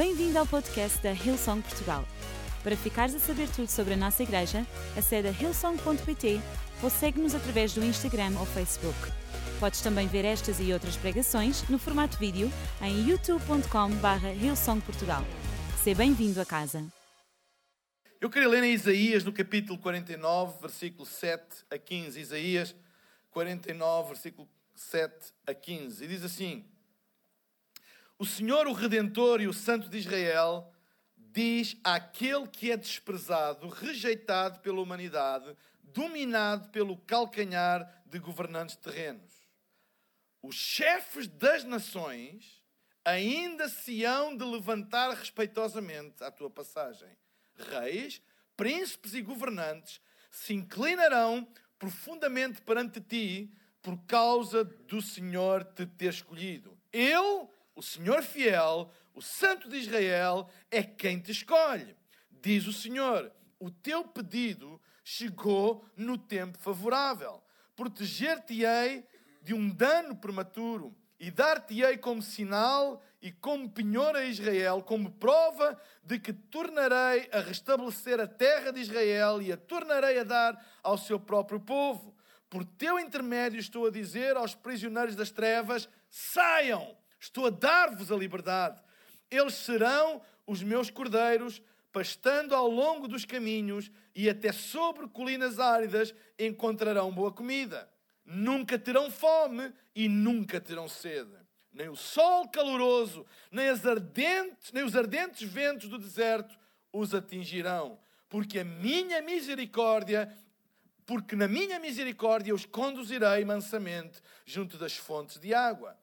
Bem-vindo ao podcast da Hillsong Portugal. Para ficares a saber tudo sobre a nossa igreja, acede a hillsong.pt ou segue-nos através do Instagram ou Facebook. Podes também ver estas e outras pregações no formato vídeo em youtube.com.br hillsongportugal. Seja bem-vindo a casa. Eu queria ler em Isaías, no capítulo 49, versículo 7 a 15. Isaías 49, versículo 7 a 15. E diz assim: O Senhor, o Redentor e o Santo de Israel, diz àquele que é desprezado, rejeitado pela humanidade, dominado pelo calcanhar de governantes terrenos. Os chefes das nações ainda se hão de levantar respeitosamente à tua passagem reis, príncipes e governantes se inclinarão profundamente perante ti por causa do Senhor te ter escolhido. Ele, o Senhor fiel, o Santo de Israel, é quem te escolhe. Diz o Senhor: o teu pedido chegou no tempo favorável. Proteger-te-ei de um dano prematuro e dar-te-ei como sinal e como penhor a Israel, como prova de que tornarei a restabelecer a terra de Israel e a tornarei a dar ao seu próprio povo. Por teu intermédio estou a dizer aos prisioneiros das trevas: saiam, estou a dar-vos a liberdade. Eles serão os meus cordeiros, pastando ao longo dos caminhos e até sobre colinas áridas encontrarão boa comida. Nunca terão fome e nunca terão sede. Nem o sol caloroso, nem, ardentes, nem os ardentes ventos do deserto os atingirão, porque a minha misericórdia, porque na minha misericórdia os conduzirei mansamente junto das fontes de água.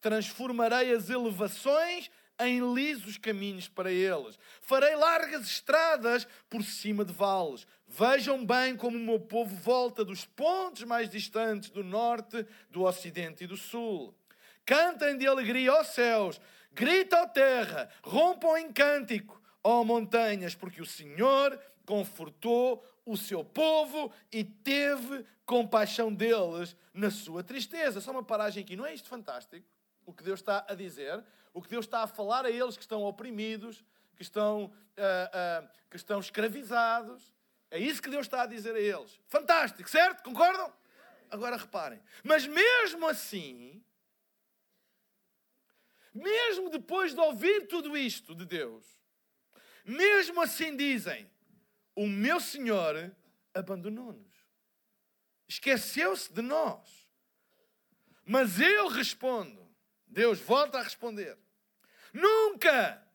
Transformarei as elevações em lisos caminhos para eles. Farei largas estradas por cima de vales. Vejam bem como o meu povo volta dos pontos mais distantes do norte, do ocidente e do sul. Cantem de alegria, ó céus, grita, ó terra, rompam em cântico, ó montanhas, porque o Senhor confortou o seu povo e teve compaixão deles na sua tristeza. Só uma paragem aqui, não é isto fantástico? O que Deus está a dizer? o que Deus está a falar a eles que estão oprimidos, que estão, uh, uh, que estão escravizados. É isso que Deus está a dizer a eles. Fantástico, certo? Concordam? Agora reparem. Mas mesmo assim, mesmo depois de ouvir tudo isto de Deus, mesmo assim dizem: O meu Senhor abandonou-nos, esqueceu-se de nós. Mas eu respondo: Deus volta a responder. Nunca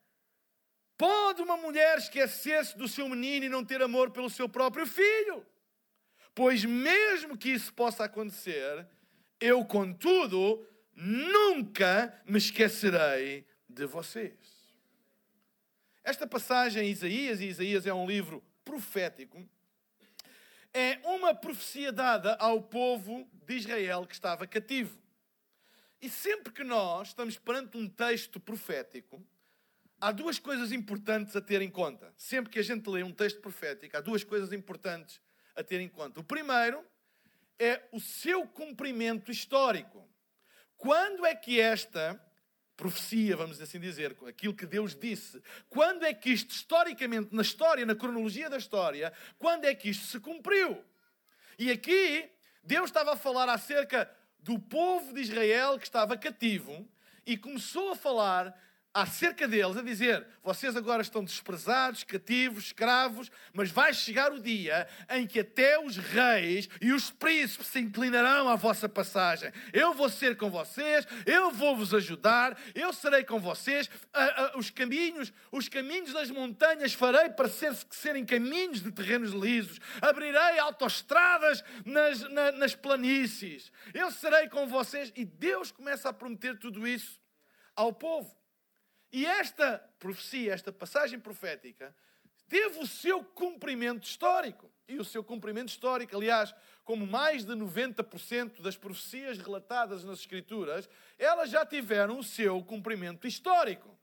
pode uma mulher esquecer-se do seu menino e não ter amor pelo seu próprio filho. Pois, mesmo que isso possa acontecer, eu, contudo, nunca me esquecerei de vocês. Esta passagem em Isaías, e Isaías é um livro profético, é uma profecia dada ao povo de Israel que estava cativo. E sempre que nós estamos perante um texto profético, há duas coisas importantes a ter em conta. Sempre que a gente lê um texto profético, há duas coisas importantes a ter em conta. O primeiro é o seu cumprimento histórico. Quando é que esta profecia, vamos assim dizer, aquilo que Deus disse, quando é que isto historicamente, na história, na cronologia da história, quando é que isto se cumpriu? E aqui Deus estava a falar acerca do povo de Israel que estava cativo e começou a falar acerca deles, a dizer: vocês agora estão desprezados, cativos, escravos, mas vai chegar o dia em que até os reis e os príncipes se inclinarão à vossa passagem. Eu vou ser com vocês, eu vou vos ajudar, eu serei com vocês. Os caminhos, os caminhos das montanhas farei para ser, serem caminhos de terrenos lisos. Abrirei autoestradas nas, nas planícies. Eu serei com vocês. E Deus começa a prometer tudo isso ao povo. E esta profecia, esta passagem profética, teve o seu cumprimento histórico. E o seu cumprimento histórico, aliás, como mais de 90% das profecias relatadas nas Escrituras, elas já tiveram o seu cumprimento histórico.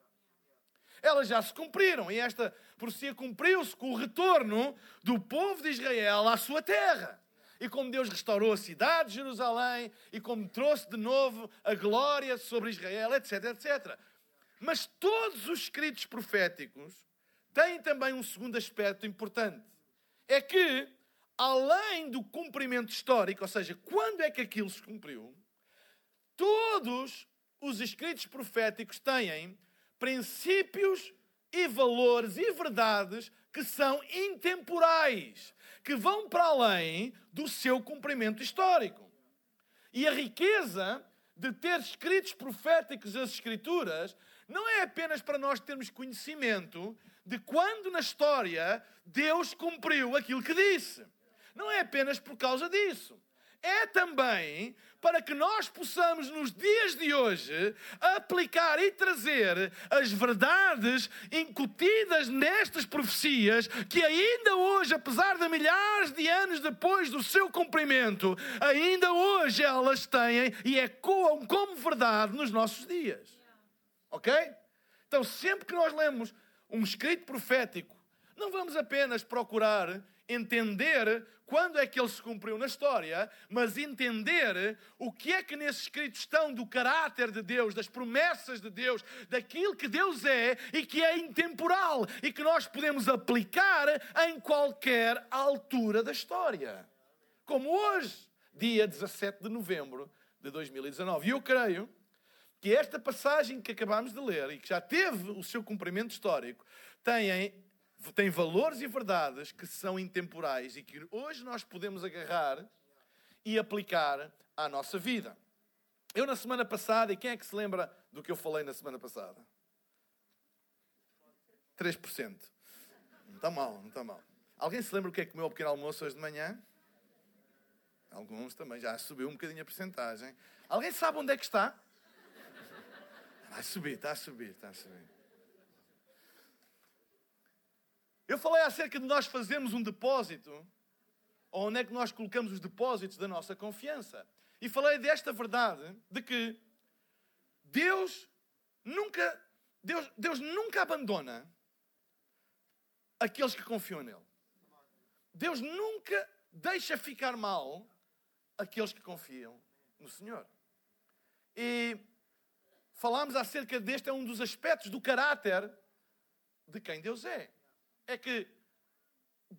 Elas já se cumpriram. E esta profecia cumpriu-se com o retorno do povo de Israel à sua terra. E como Deus restaurou a cidade de Jerusalém, e como trouxe de novo a glória sobre Israel, etc, etc. Mas todos os escritos proféticos têm também um segundo aspecto importante. É que, além do cumprimento histórico, ou seja, quando é que aquilo se cumpriu, todos os escritos proféticos têm princípios e valores e verdades que são intemporais, que vão para além do seu cumprimento histórico. E a riqueza de ter escritos proféticos as Escrituras não é apenas para nós termos conhecimento de quando na história Deus cumpriu aquilo que disse. Não é apenas por causa disso é também para que nós possamos, nos dias de hoje, aplicar e trazer as verdades incutidas nestas profecias, que ainda hoje, apesar de milhares de anos depois do seu cumprimento, ainda hoje elas têm e ecoam como verdade nos nossos dias. Ok? Então, sempre que nós lemos um escrito profético, não vamos apenas procurar entender quando é que ele se cumpriu na história, mas entender o que é que nesses escritos estão do caráter de Deus, das promessas de Deus, daquilo que Deus é e que é intemporal e que nós podemos aplicar em qualquer altura da história. Como hoje, dia 17 de novembro de 2019. E eu creio que esta passagem que acabamos de ler e que já teve o seu cumprimento histórico tem tem valores e verdades que são intemporais e que hoje nós podemos agarrar e aplicar à nossa vida. Eu, na semana passada, e quem é que se lembra do que eu falei na semana passada? 3%. Não está mal, não está mal. Alguém se lembra o que é que comeu o pequeno almoço hoje de manhã? Alguns também, já subiu um bocadinho a porcentagem. Alguém sabe onde é que está? Vai subir, está a subir, está a subir. Eu falei acerca de nós fazermos um depósito, onde é que nós colocamos os depósitos da nossa confiança. E falei desta verdade, de que Deus nunca, Deus, Deus nunca abandona aqueles que confiam nele. Deus nunca deixa ficar mal aqueles que confiam no Senhor. E falámos acerca deste, é um dos aspectos do caráter de quem Deus é é que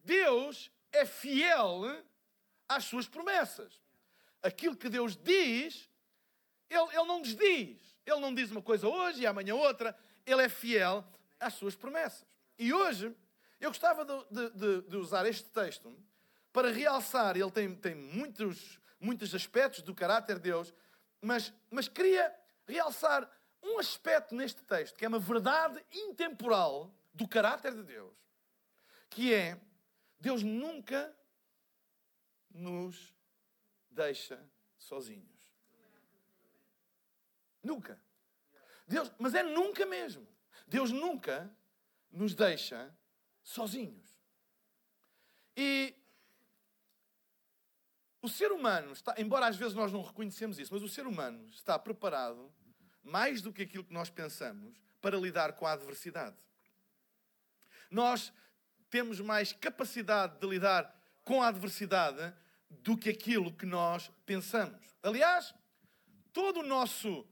Deus é fiel às suas promessas. Aquilo que Deus diz, Ele, ele não nos diz. Ele não diz uma coisa hoje e amanhã outra. Ele é fiel às suas promessas. E hoje, eu gostava de, de, de usar este texto para realçar, ele tem, tem muitos, muitos aspectos do caráter de Deus, mas, mas queria realçar um aspecto neste texto, que é uma verdade intemporal do caráter de Deus, que é Deus nunca nos deixa sozinhos. Nunca. Deus, mas é nunca mesmo. Deus nunca nos deixa sozinhos. E o ser humano está, embora às vezes nós não reconhecemos isso, mas o ser humano está preparado mais do que aquilo que nós pensamos para lidar com a adversidade. Nós temos mais capacidade de lidar com a adversidade do que aquilo que nós pensamos. Aliás, todo o nosso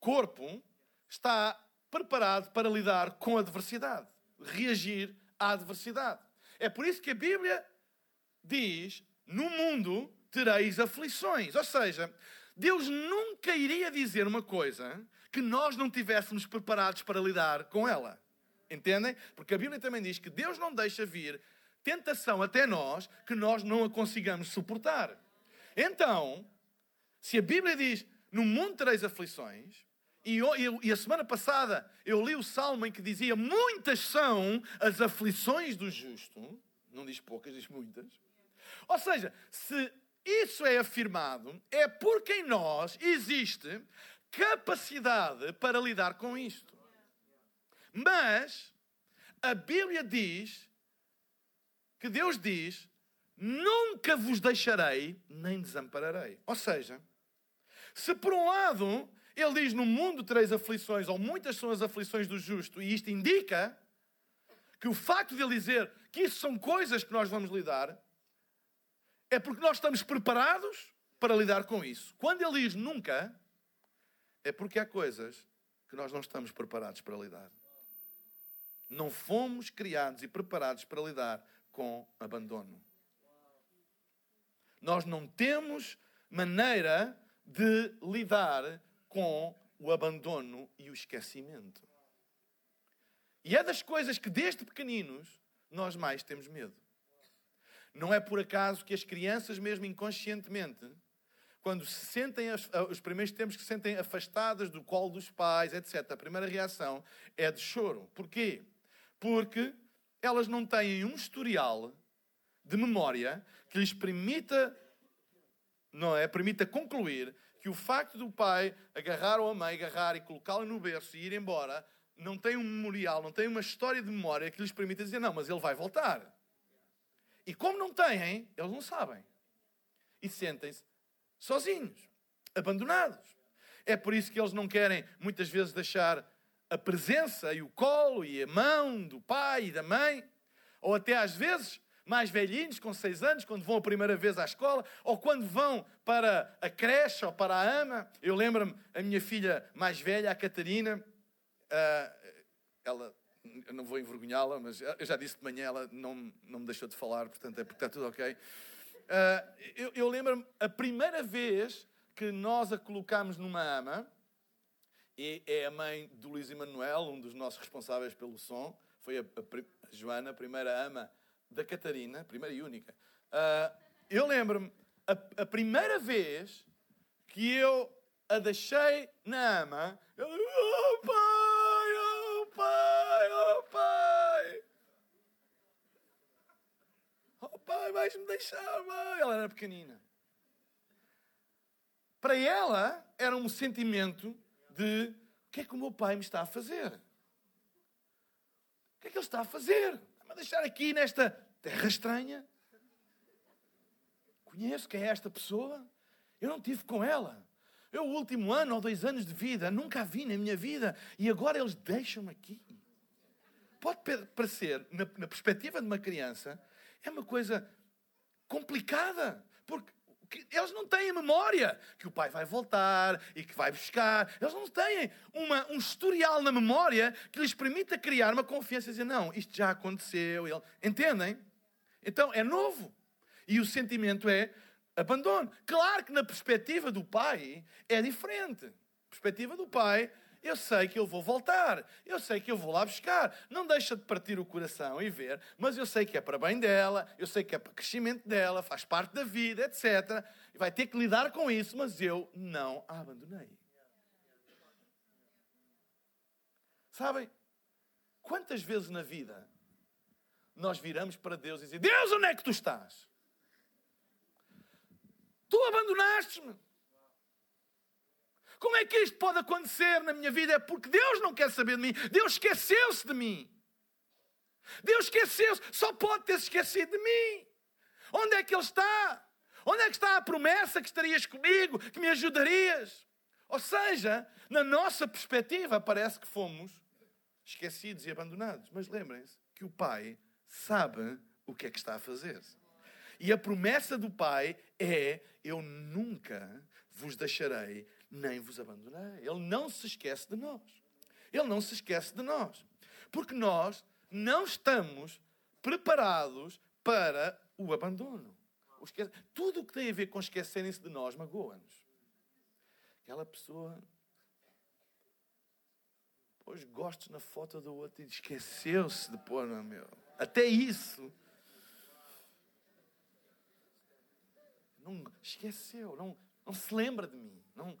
corpo está preparado para lidar com a adversidade, reagir à adversidade. É por isso que a Bíblia diz: no mundo tereis aflições. Ou seja, Deus nunca iria dizer uma coisa que nós não tivéssemos preparados para lidar com ela. Entendem? Porque a Bíblia também diz que Deus não deixa vir tentação até nós que nós não a consigamos suportar. Então, se a Bíblia diz no mundo tereis aflições, e, eu, e, a semana passada eu li o salmo em que dizia muitas são as aflições do justo, não diz poucas, diz muitas. Ou seja, se isso é afirmado, é porque em nós existe capacidade para lidar com isto. Mas a Bíblia diz que Deus diz: Nunca vos deixarei nem desampararei. Ou seja, se por um lado ele diz no mundo três aflições, ou muitas são as aflições do justo, e isto indica que o facto de ele dizer que isso são coisas que nós vamos lidar, é porque nós estamos preparados para lidar com isso. Quando ele diz nunca, é porque há coisas que nós não estamos preparados para lidar. Não fomos criados e preparados para lidar com abandono. Nós não temos maneira de lidar com o abandono e o esquecimento. E é das coisas que desde pequeninos nós mais temos medo. Não é por acaso que as crianças, mesmo inconscientemente, quando se sentem, os primeiros tempos que se sentem afastadas do colo dos pais, etc., a primeira reação é de choro. Porquê? Porque elas não têm um historial de memória que lhes permita, não é, permita concluir que o facto do pai agarrar ou a mãe, agarrar e colocá-la no berço e ir embora, não tem um memorial, não tem uma história de memória que lhes permita dizer, não, mas ele vai voltar. E como não têm, eles não sabem. E sentem-se sozinhos, abandonados. É por isso que eles não querem, muitas vezes, deixar a presença e o colo e a mão do pai e da mãe, ou até às vezes mais velhinhos, com seis anos, quando vão a primeira vez à escola, ou quando vão para a creche ou para a ama. Eu lembro-me, a minha filha mais velha, a Catarina, uh, ela, eu não vou envergonhá-la, mas eu já disse de manhã, ela não, não me deixou de falar, portanto é porque está tudo ok. Uh, eu, eu lembro-me, a primeira vez que nós a colocámos numa ama, e é a mãe do Luís Emanuel, um dos nossos responsáveis pelo som, foi a, a, a Joana, a primeira ama da Catarina, primeira e única. Uh, eu lembro-me, a, a, primeira vez que eu a deixei na ama, eu oh pai, oh pai, oh pai. Oh pai, vais-me deixar, mãe. Ela era pequenina. Para ela, era um sentimento de o que é que o meu pai me está a fazer? O que é que ele está a fazer? a deixar aqui nesta terra estranha. Conheço quem é esta pessoa? Eu não tive com ela. Eu, o último ano ou dois anos de vida, nunca a vi na minha vida. E agora eles deixam-me aqui. Pode parecer, na, na perspectiva de uma criança, é uma coisa complicada. Porque eles não têm memória que o pai vai voltar e que vai buscar. Eles não têm uma, um historial na memória que lhes permita criar uma confiança e dizer: não, isto já aconteceu. Entendem? Então é novo. E o sentimento é abandono. Claro que na perspectiva do pai é diferente. Perspectiva do pai eu sei que eu vou voltar, eu sei que eu vou lá buscar. Não deixa de partir o coração e ver, mas eu sei que é para bem dela, eu sei que é para crescimento dela, faz parte da vida, etc. E vai ter que lidar com isso, mas eu não a abandonei. Sabem? Quantas vezes na vida nós viramos para Deus e dizemos: Deus, onde é que tu estás? Tu abandonaste-me. Como é que isto pode acontecer na minha vida? É porque Deus não quer saber de mim. Deus esqueceu-se de mim. Deus esqueceu-se. Só pode ter esquecido de mim. Onde é que Ele está? Onde é que está a promessa que estarias comigo, que me ajudarias? Ou seja, na nossa perspectiva, parece que fomos esquecidos e abandonados. Mas lembrem-se que o Pai sabe o que é que está a fazer. E a promessa do Pai é: Eu nunca vos deixarei nem vos abandonei. Ele não se esquece de nós. Ele não se esquece de nós. Porque nós não estamos preparados para o abandono. O esque... Tudo o que tem a ver com esquecerem-se de nós magoa-nos. Aquela pessoa pôs gostos na foto do outro e esqueceu-se de pôr, no meu. Até isso. Não esqueceu, não, não se lembra de mim. Não,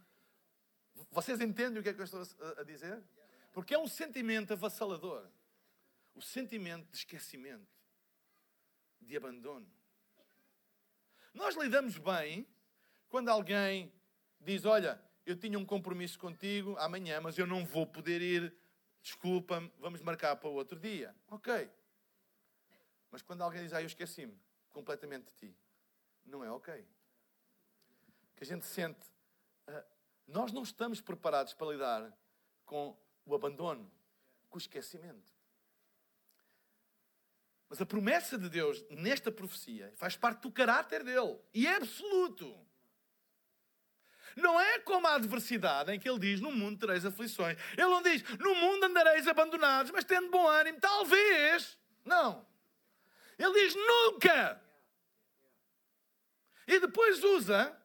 vocês entendem o que é que eu estou a dizer? Porque é um sentimento avassalador. O sentimento de esquecimento, de abandono. Nós lidamos bem quando alguém diz: Olha, eu tinha um compromisso contigo amanhã, mas eu não vou poder ir. Desculpa-me, vamos marcar para outro dia. Ok. Mas quando alguém diz: Ah, eu esqueci-me completamente de ti, não é ok. Que a gente sente nós não estamos preparados para lidar com o abandono, com o esquecimento. Mas a promessa de Deus nesta profecia faz parte do caráter dele e é absoluto. não é como a adversidade em que ele diz: No mundo tereis aflições. Ele não diz: No mundo andareis abandonados, mas tendo bom ânimo. Talvez. Não. Ele diz: Nunca. E depois usa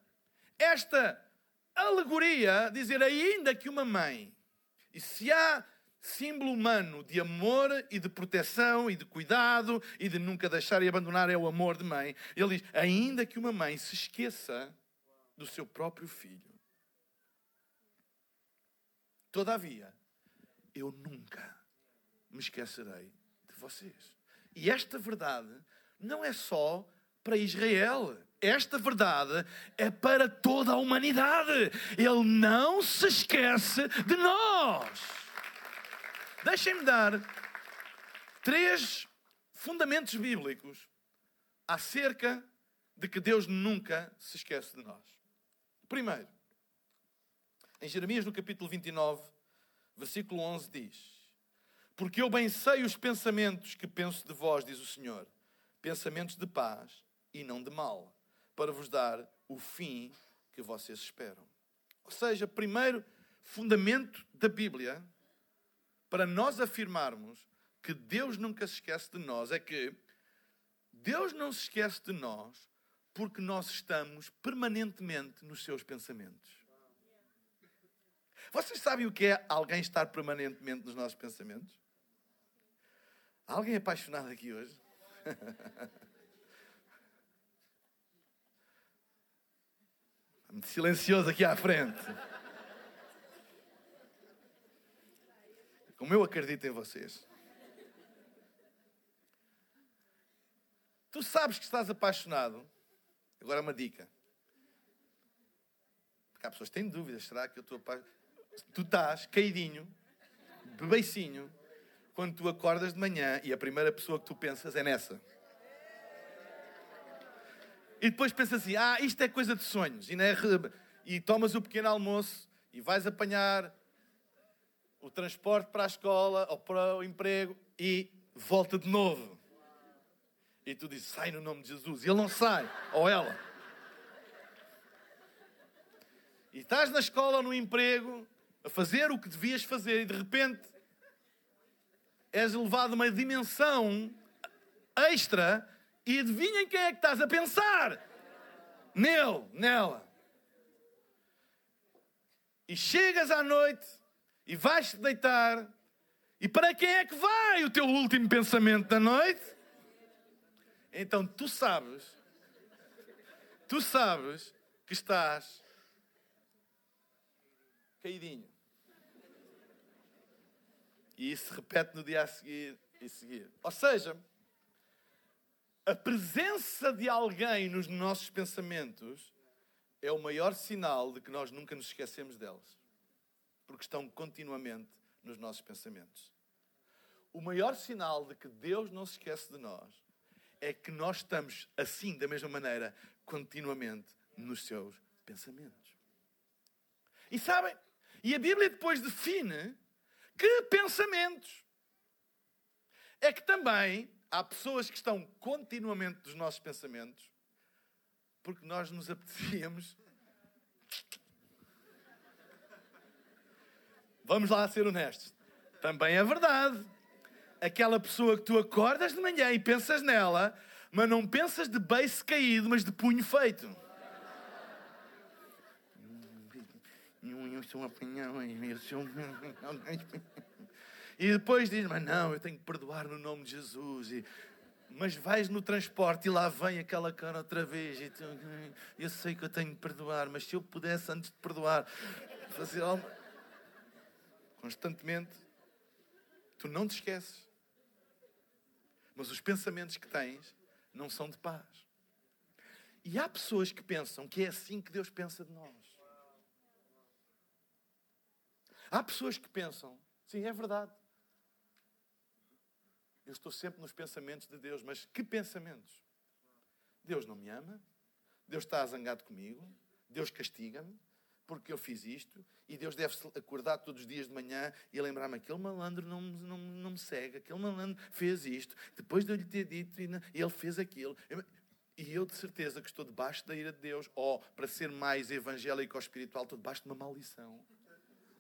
esta alegoria, dizer: Ainda que uma mãe, e se há símbolo humano de amor e de proteção e de cuidado e de nunca deixar e abandonar é o amor de mãe. Ele diz: ainda que uma mãe se esqueça do seu próprio filho, todavia, eu nunca me esquecerei de vocês. E esta verdade não é só para Israel. Esta verdade é para toda a humanidade. Ele não se esquece de nós. Deixem-me dar três fundamentos bíblicos acerca de que Deus nunca se esquece de nós. Primeiro, em Jeremias, no capítulo 29, versículo 11, diz: Porque eu bem sei os pensamentos que penso de vós, diz o Senhor, pensamentos de paz e não de mal, para vos dar o fim que vocês esperam. Ou seja, primeiro fundamento da Bíblia para nós afirmarmos que Deus nunca se esquece de nós é que Deus não se esquece de nós porque nós estamos permanentemente nos seus pensamentos. Vocês sabem o que é alguém estar permanentemente nos nossos pensamentos? Alguém apaixonado aqui hoje? Silencioso aqui à frente. como eu acredito em vocês. Tu sabes que estás apaixonado. Agora uma dica. Porque há pessoas que têm dúvidas. Será que eu estou apaixonado? Tu estás caidinho, bebeicinho, quando tu acordas de manhã e a primeira pessoa que tu pensas é nessa. E depois pensas assim: ah, isto é coisa de sonhos. E, é... e tomas o pequeno almoço e vais apanhar o transporte para a escola ou para o emprego e volta de novo. E tu dizes, sai no nome de Jesus. E ele não sai, ou ela. E estás na escola ou no emprego a fazer o que devias fazer e de repente és levado a uma dimensão extra e adivinhem quem é que estás a pensar? Nele, nela. E chegas à noite e vais-te deitar. E para quem é que vai o teu último pensamento da noite? Então tu sabes, tu sabes que estás caidinho. E isso se repete no dia a seguir e seguir. Ou seja, a presença de alguém nos nossos pensamentos é o maior sinal de que nós nunca nos esquecemos delas porque estão continuamente nos nossos pensamentos. O maior sinal de que Deus não se esquece de nós é que nós estamos assim, da mesma maneira, continuamente nos seus pensamentos. E sabem? E a Bíblia depois define que pensamentos. É que também há pessoas que estão continuamente nos nossos pensamentos porque nós nos apetecíamos Vamos lá ser honestos. Também é verdade. Aquela pessoa que tu acordas de manhã e pensas nela, mas não pensas de beiço caído, mas de punho feito. Eu sou apanhão, eu sou E depois diz, mas não, eu tenho que perdoar no nome de Jesus. E, mas vais no transporte e lá vem aquela cara outra vez. E tu, eu sei que eu tenho que perdoar, mas se eu pudesse antes de perdoar, fazer algo constantemente, tu não te esqueces. Mas os pensamentos que tens não são de paz. E há pessoas que pensam que é assim que Deus pensa de nós. Há pessoas que pensam, sim, é verdade. Eu estou sempre nos pensamentos de Deus, mas que pensamentos? Deus não me ama, Deus está zangado comigo, Deus castiga-me, porque eu fiz isto, e Deus deve acordar todos os dias de manhã e lembrar-me: aquele malandro não, não, não me segue, aquele malandro fez isto, depois de eu lhe ter dito, e ele fez aquilo. E eu de certeza que estou debaixo da ira de Deus, ou para ser mais evangélico ou espiritual, estou debaixo de uma maldição,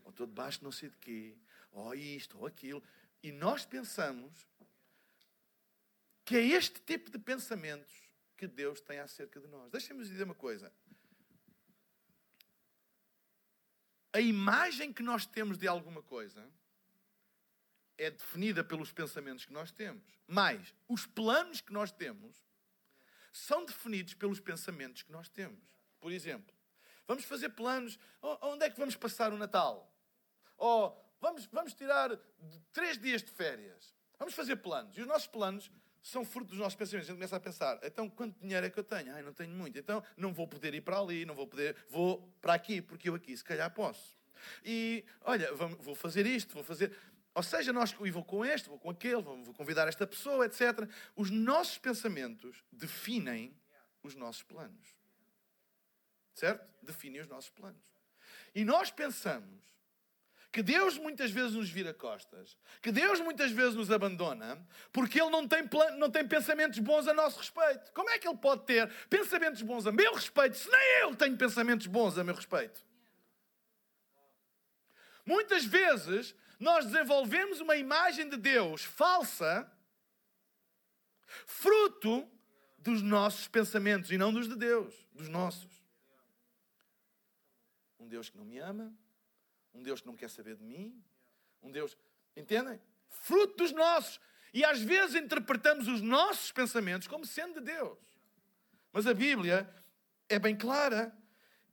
ou estou debaixo de não sei de quê, ou isto, ou aquilo. E nós pensamos que é este tipo de pensamentos que Deus tem acerca de nós. Deixem-me dizer uma coisa. A imagem que nós temos de alguma coisa é definida pelos pensamentos que nós temos. Mas os planos que nós temos são definidos pelos pensamentos que nós temos. Por exemplo, vamos fazer planos. Onde é que vamos passar o Natal? Ou vamos, vamos tirar três dias de férias. Vamos fazer planos. E os nossos planos são fruto dos nossos pensamentos. A gente começa a pensar, então quanto dinheiro é que eu tenho? Ai, não tenho muito. Então não vou poder ir para ali, não vou poder, vou para aqui, porque eu aqui se calhar posso. E olha, vou fazer isto, vou fazer. Ou seja, nós vou com este, vou com aquele, vou convidar esta pessoa, etc. Os nossos pensamentos definem os nossos planos. Certo? Definem os nossos planos. E nós pensamos que Deus muitas vezes nos vira costas, que Deus muitas vezes nos abandona, porque Ele não tem, não tem pensamentos bons a nosso respeito. Como é que Ele pode ter pensamentos bons a meu respeito se nem eu tenho pensamentos bons a meu respeito? Muitas vezes nós desenvolvemos uma imagem de Deus falsa, fruto dos nossos pensamentos e não dos de Deus, dos nossos. Um Deus que não me ama, um Deus que não quer saber de mim, um Deus. Entendem? Fruto dos nossos. E às vezes interpretamos os nossos pensamentos como sendo de Deus. Mas a Bíblia é bem clara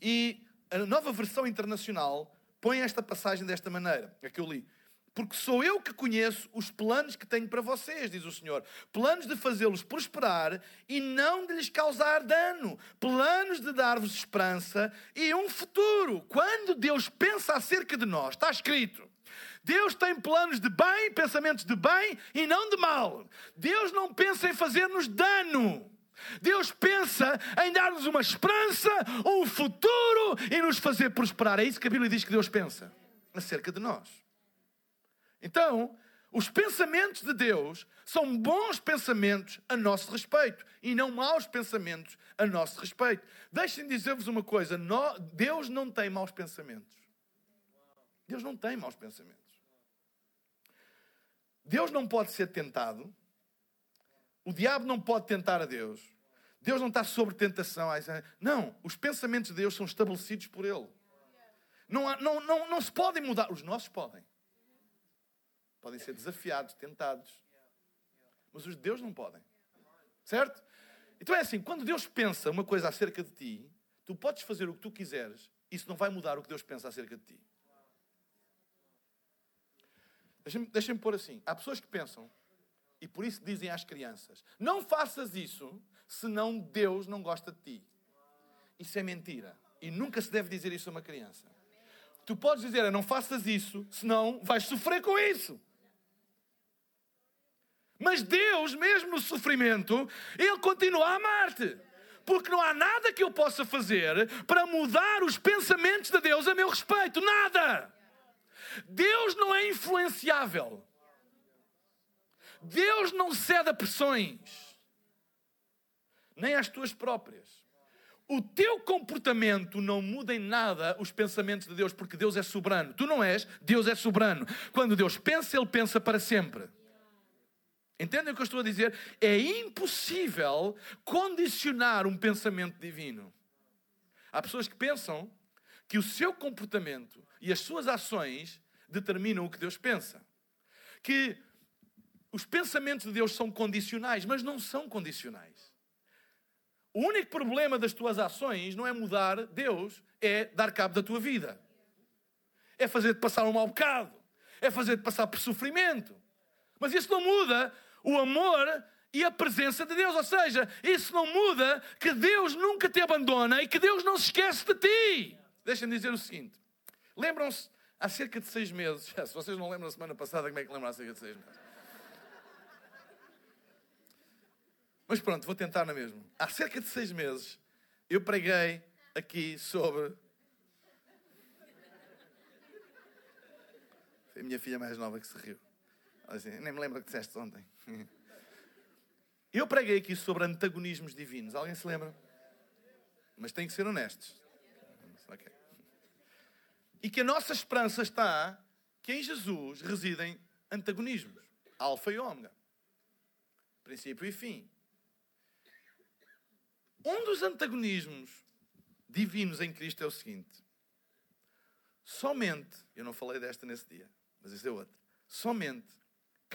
e a nova versão internacional põe esta passagem desta maneira, a que eu li. Porque sou eu que conheço os planos que tenho para vocês, diz o Senhor. Planos de fazê-los prosperar e não de lhes causar dano. Planos de dar-vos esperança e um futuro. Quando Deus pensa acerca de nós, está escrito. Deus tem planos de bem, pensamentos de bem e não de mal. Deus não pensa em fazer-nos dano. Deus pensa em dar-nos uma esperança, um futuro e nos fazer prosperar. É isso que a Bíblia diz que Deus pensa acerca de nós. Então, os pensamentos de Deus são bons pensamentos a nosso respeito e não maus pensamentos a nosso respeito. Deixem dizer-vos uma coisa: Deus não tem maus pensamentos. Deus não tem maus pensamentos. Deus não pode ser tentado. O diabo não pode tentar a Deus. Deus não está sobre tentação. Não, os pensamentos de Deus são estabelecidos por Ele. Não, não, não, não se podem mudar. Os nossos podem podem ser desafiados, tentados. Mas os de Deus não podem. Certo? Então é assim, quando Deus pensa uma coisa acerca de ti, tu podes fazer o que tu quiseres, isso não vai mudar o que Deus pensa acerca de ti. Deixem-me deixem pôr assim: há pessoas que pensam, e por isso dizem às crianças: não faças isso, senão Deus não gosta de ti. Isso é mentira. E nunca se deve dizer isso a uma criança. Tu podes dizer: não faças isso, senão vais sofrer com isso. Mas Deus, mesmo no sofrimento, Ele continua a amar-te. Porque não há nada que eu possa fazer para mudar os pensamentos de Deus a meu respeito. Nada. Deus não é influenciável. Deus não cede a pressões, nem às tuas próprias. O teu comportamento não muda em nada os pensamentos de Deus, porque Deus é soberano. Tu não és, Deus é soberano. Quando Deus pensa, Ele pensa para sempre. Entendem o que eu estou a dizer? É impossível condicionar um pensamento divino. Há pessoas que pensam que o seu comportamento e as suas ações determinam o que Deus pensa. Que os pensamentos de Deus são condicionais, mas não são condicionais. O único problema das tuas ações não é mudar Deus, é dar cabo da tua vida. É fazer-te passar um mau bocado. É fazer-te passar por sofrimento. Mas isso não muda o amor e a presença de Deus. Ou seja, isso não muda que Deus nunca te abandona e que Deus não se esquece de ti. Deixa-me dizer o seguinte: lembram-se há cerca de seis meses, se vocês não lembram da semana passada, como é que lembram há cerca de seis meses? Mas pronto, vou tentar na mesma. Há cerca de seis meses, eu preguei aqui sobre. Foi a minha filha mais nova que se riu. Assim, nem me lembro o que disseste ontem. Eu preguei aqui sobre antagonismos divinos. Alguém se lembra? Mas tem que ser honestos. Okay. E que a nossa esperança está que em Jesus residem antagonismos. Alfa e ômega. Princípio e fim. Um dos antagonismos divinos em Cristo é o seguinte: somente, eu não falei desta nesse dia, mas isso é outra. Somente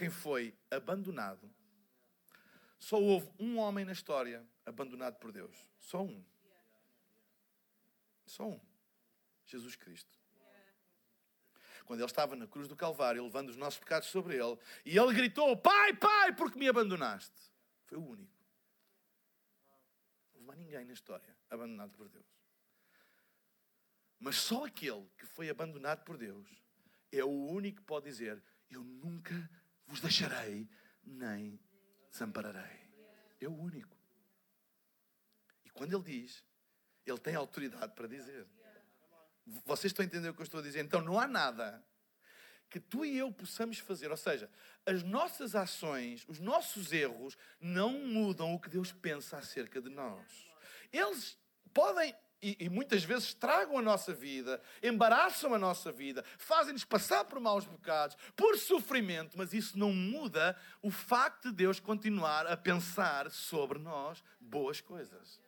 quem foi abandonado, só houve um homem na história abandonado por Deus. Só um. Só um. Jesus Cristo. Quando ele estava na cruz do Calvário, levando os nossos pecados sobre ele, e ele gritou: Pai, Pai, porque me abandonaste? Foi o único há ninguém na história abandonado por Deus. Mas só aquele que foi abandonado por Deus é o único que pode dizer: Eu nunca vos deixarei, nem desampararei. É o único. E quando ele diz, ele tem autoridade para dizer. Vocês estão a entender o que eu estou a dizer? Então não há nada que tu e eu possamos fazer. Ou seja, as nossas ações, os nossos erros, não mudam o que Deus pensa acerca de nós. Eles podem e, e, muitas vezes tragam a nossa vida, embaraçam a nossa vida, fazem-nos passar por maus bocados, por sofrimento, mas isso não muda o facto de Deus continuar a pensar sobre nós boas coisas.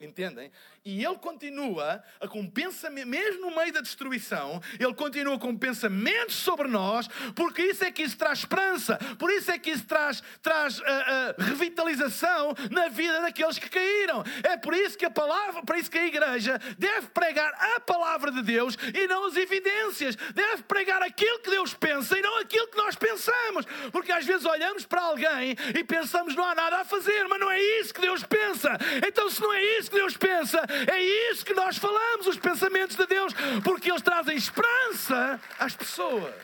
Entendem? E ele continua a, com pensamento, mesmo no meio da destruição, ele continua com pensamentos sobre nós, porque isso é que isso traz esperança, por isso é que isso traz, traz uh, uh, revitalização na vida daqueles que caíram. É por isso que a palavra, por isso que a igreja deve pregar a palavra de Deus e não as evidências, deve pregar aquilo que Deus pensa e não aquilo que nós pensamos, porque às vezes olhamos para alguém e pensamos não há nada a fazer, mas não é isso que Deus pensa. Então, se não é isso que Deus pensa, é isso que nós falamos, os pensamentos de Deus, porque eles trazem esperança às pessoas.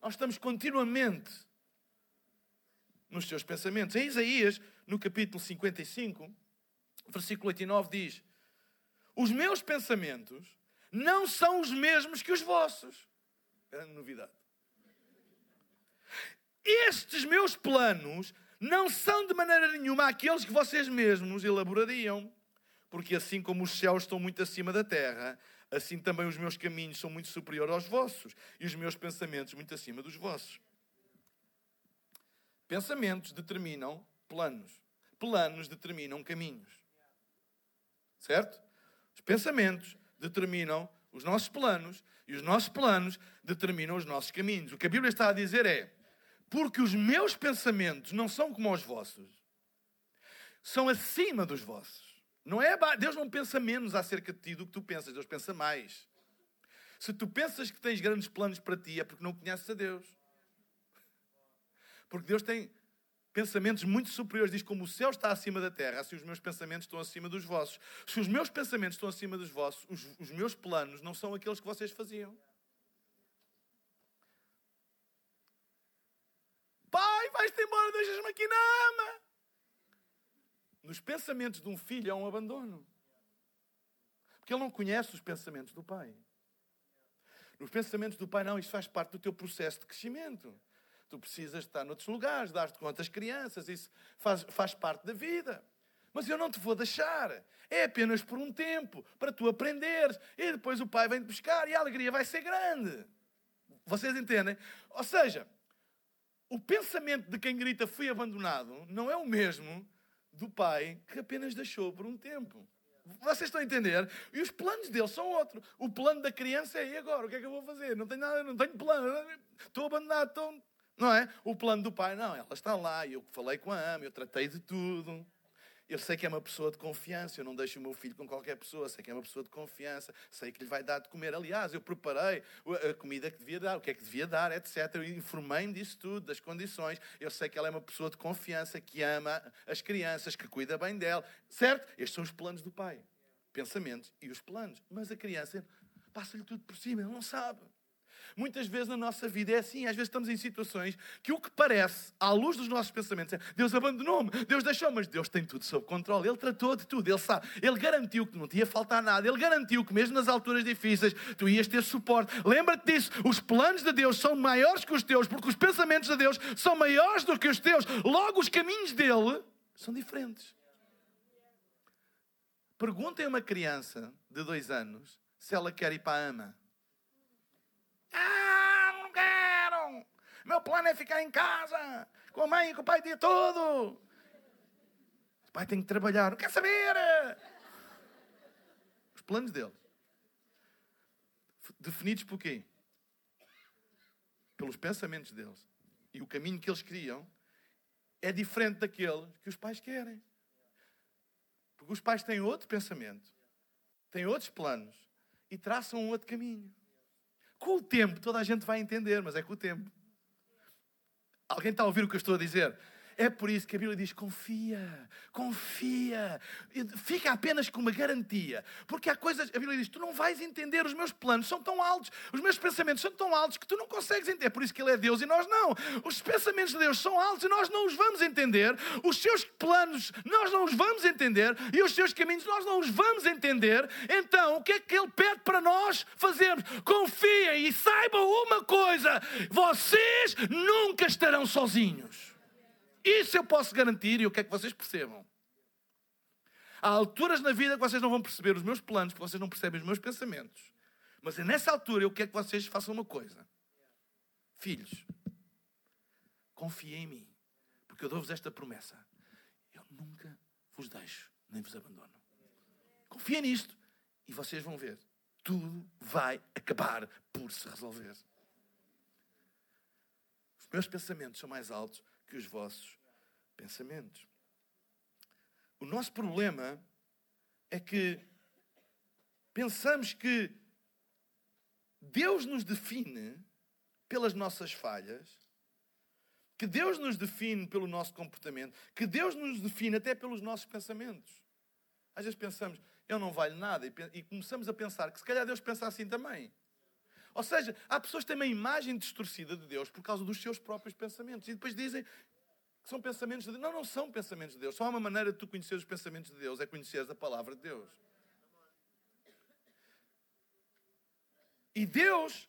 Nós estamos continuamente nos seus pensamentos. Em Isaías, no capítulo 55, versículo 8 e 9, diz: Os meus pensamentos não são os mesmos que os vossos. Grande novidade. Estes meus planos não são de maneira nenhuma aqueles que vocês mesmos elaborariam. Porque assim como os céus estão muito acima da terra, assim também os meus caminhos são muito superiores aos vossos e os meus pensamentos muito acima dos vossos. Pensamentos determinam planos, planos determinam caminhos. Certo? Os pensamentos determinam os nossos planos e os nossos planos determinam os nossos caminhos. O que a Bíblia está a dizer é: porque os meus pensamentos não são como os vossos, são acima dos vossos. Não é Deus não pensa menos acerca de ti do que tu pensas, Deus pensa mais. Se tu pensas que tens grandes planos para ti, é porque não conheces a Deus. Porque Deus tem pensamentos muito superiores. Diz como o céu está acima da terra, assim os meus pensamentos estão acima dos vossos. Se os meus pensamentos estão acima dos vossos, os, os meus planos não são aqueles que vocês faziam. Embora, deixas-me aqui na ama. Nos pensamentos de um filho há um abandono. Porque ele não conhece os pensamentos do pai. Nos pensamentos do pai, não, isso faz parte do teu processo de crescimento. Tu precisas estar noutros lugares, dar-te conta às crianças, isso faz, faz parte da vida. Mas eu não te vou deixar. É apenas por um tempo, para tu aprenderes. E depois o pai vem-te buscar e a alegria vai ser grande. Vocês entendem? Ou seja, o pensamento de quem grita fui abandonado não é o mesmo do pai que apenas deixou por um tempo. Vocês estão a entender? E os planos dele são outros. O plano da criança é e agora? O que é que eu vou fazer? Não tenho nada, não tenho plano. Estou abandonado, estou... Não é? O plano do pai, não, ela está lá, eu falei com a ama, eu tratei de tudo. Eu sei que é uma pessoa de confiança, eu não deixo o meu filho com qualquer pessoa, sei que é uma pessoa de confiança, sei que lhe vai dar de comer. Aliás, eu preparei a comida que devia dar, o que é que devia dar, etc. Eu informei-me disso tudo, das condições. Eu sei que ela é uma pessoa de confiança, que ama as crianças, que cuida bem dela, certo? Estes são os planos do pai, pensamentos e os planos. Mas a criança passa-lhe tudo por cima, ele não sabe. Muitas vezes na nossa vida é assim. Às vezes estamos em situações que o que parece, à luz dos nossos pensamentos, é Deus abandonou-me, Deus deixou, mas Deus tem tudo sob controle. Ele tratou de tudo, Ele sabe. Ele garantiu que não te ia faltar nada. Ele garantiu que mesmo nas alturas difíceis tu ias ter suporte. Lembra-te disso. Os planos de Deus são maiores que os teus, porque os pensamentos de Deus são maiores do que os teus. Logo, os caminhos dele são diferentes. Perguntem a uma criança de dois anos se ela quer ir para a ama. Ah, não quero! Meu plano é ficar em casa, com a mãe e com o pai o dia todo. O pai tem que trabalhar, não quer saber! Os planos deles. Definidos por quê? Pelos pensamentos deles. E o caminho que eles criam é diferente daquele que os pais querem. Porque os pais têm outro pensamento, têm outros planos e traçam um outro caminho. Com o tempo, toda a gente vai entender, mas é com o tempo. Alguém está a ouvir o que eu estou a dizer? É por isso que a Bíblia diz: confia, confia, fica apenas com uma garantia. Porque há coisas, a Bíblia diz: tu não vais entender, os meus planos são tão altos, os meus pensamentos são tão altos que tu não consegues entender. É por isso que Ele é Deus e nós não. Os pensamentos de Deus são altos e nós não os vamos entender. Os seus planos nós não os vamos entender e os seus caminhos nós não os vamos entender. Então, o que é que Ele pede para nós fazermos? Confiem e saibam uma coisa: vocês nunca estarão sozinhos. Isso eu posso garantir e eu quero que vocês percebam. Há alturas na vida que vocês não vão perceber os meus planos, porque vocês não percebem os meus pensamentos. Mas é nessa altura eu quero que vocês façam uma coisa. Filhos, confiem em mim, porque eu dou-vos esta promessa. Eu nunca vos deixo, nem vos abandono. Confiem nisto e vocês vão ver. Tudo vai acabar por se resolver. Os meus pensamentos são mais altos que os vossos pensamentos. O nosso problema é que pensamos que Deus nos define pelas nossas falhas, que Deus nos define pelo nosso comportamento, que Deus nos define até pelos nossos pensamentos. Às vezes pensamos, eu não valho nada, e começamos a pensar que se calhar Deus pensa assim também. Ou seja, há pessoas que têm uma imagem distorcida de Deus por causa dos seus próprios pensamentos. E depois dizem que são pensamentos de Deus. Não, não são pensamentos de Deus. Só há uma maneira de tu conhecer os pensamentos de Deus, é conhecer a palavra de Deus. E Deus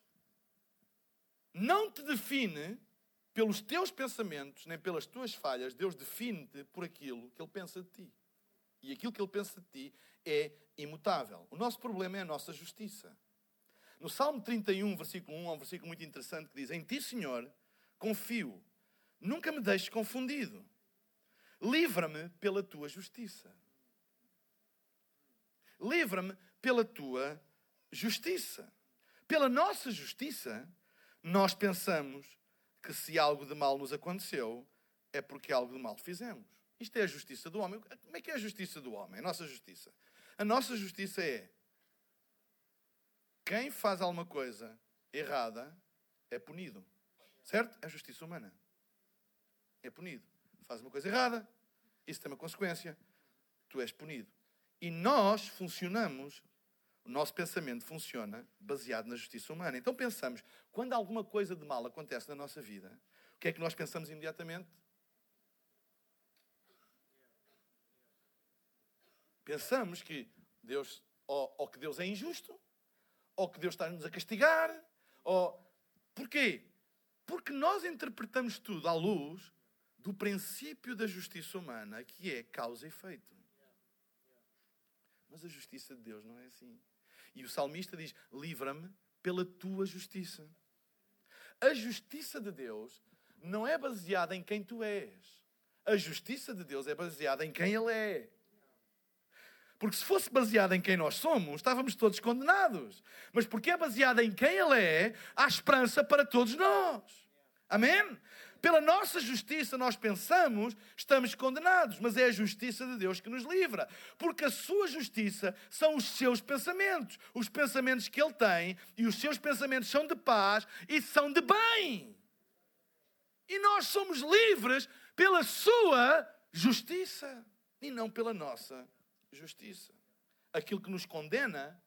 não te define pelos teus pensamentos, nem pelas tuas falhas. Deus define-te por aquilo que Ele pensa de ti. E aquilo que Ele pensa de ti é imutável. O nosso problema é a nossa justiça. No Salmo 31, versículo 1, há um versículo muito interessante que diz: Em ti, Senhor, confio, nunca me deixes confundido. Livra-me pela tua justiça. Livra-me pela tua justiça. Pela nossa justiça, nós pensamos que se algo de mal nos aconteceu, é porque algo de mal fizemos. Isto é a justiça do homem. Como é que é a justiça do homem? A nossa justiça. A nossa justiça é quem faz alguma coisa errada é punido. Certo? É justiça humana. É punido. Faz uma coisa errada, isso tem uma consequência. Tu és punido. E nós funcionamos, o nosso pensamento funciona baseado na justiça humana. Então pensamos, quando alguma coisa de mal acontece na nossa vida, o que é que nós pensamos imediatamente? Pensamos que Deus, ou, ou que Deus é injusto, ou que Deus está-nos a castigar, ou... Porquê? Porque nós interpretamos tudo à luz do princípio da justiça humana, que é causa e efeito. Mas a justiça de Deus não é assim. E o salmista diz: Livra-me pela tua justiça. A justiça de Deus não é baseada em quem tu és. A justiça de Deus é baseada em quem Ele é. Porque se fosse baseada em quem nós somos, estávamos todos condenados. Mas porque é baseada em quem Ele é, há esperança para todos nós. Amém? Pela nossa justiça nós pensamos, estamos condenados, mas é a justiça de Deus que nos livra, porque a sua justiça são os seus pensamentos, os pensamentos que ele tem, e os seus pensamentos são de paz e são de bem. E nós somos livres pela sua justiça e não pela nossa justiça. Aquilo que nos condena,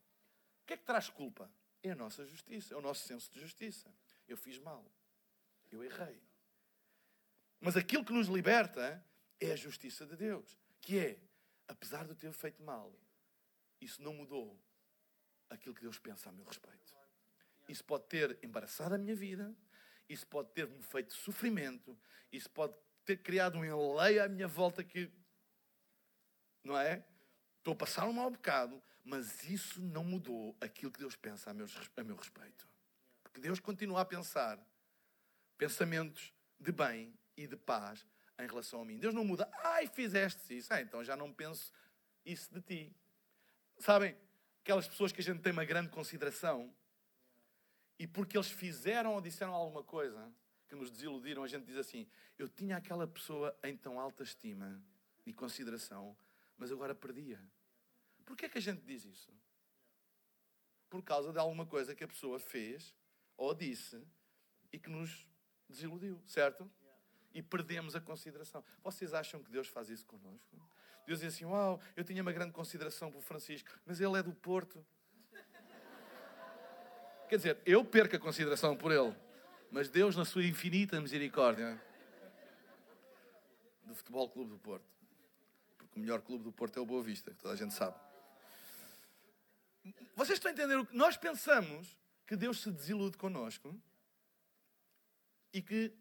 o que é que traz culpa? É a nossa justiça, é o nosso senso de justiça. Eu fiz mal. Eu errei. Mas aquilo que nos liberta é a justiça de Deus, que é, apesar de eu ter feito mal, isso não mudou aquilo que Deus pensa a meu respeito. Isso pode ter embaraçado a minha vida, isso pode ter-me feito sofrimento, isso pode ter criado um enleio à minha volta que, não é? Estou a passar um mau bocado, mas isso não mudou aquilo que Deus pensa a meu, a meu respeito. Porque Deus continua a pensar pensamentos de bem e de paz em relação a mim. Deus não muda. Ai, fizeste isso. Ah, então já não penso isso de ti. Sabem, aquelas pessoas que a gente tem uma grande consideração e porque eles fizeram ou disseram alguma coisa que nos desiludiram, a gente diz assim: Eu tinha aquela pessoa em tão alta estima e consideração, mas agora perdia. Porquê é que a gente diz isso? Por causa de alguma coisa que a pessoa fez ou disse e que nos desiludiu, certo? E perdemos a consideração. Vocês acham que Deus faz isso connosco? Deus diz assim: Uau, eu tinha uma grande consideração por Francisco, mas ele é do Porto. Quer dizer, eu perco a consideração por ele, mas Deus, na sua infinita misericórdia, do Futebol Clube do Porto, o melhor clube do Porto é o Boa Vista, que toda a gente sabe. Vocês estão a entender o que nós pensamos que Deus se desilude connosco e que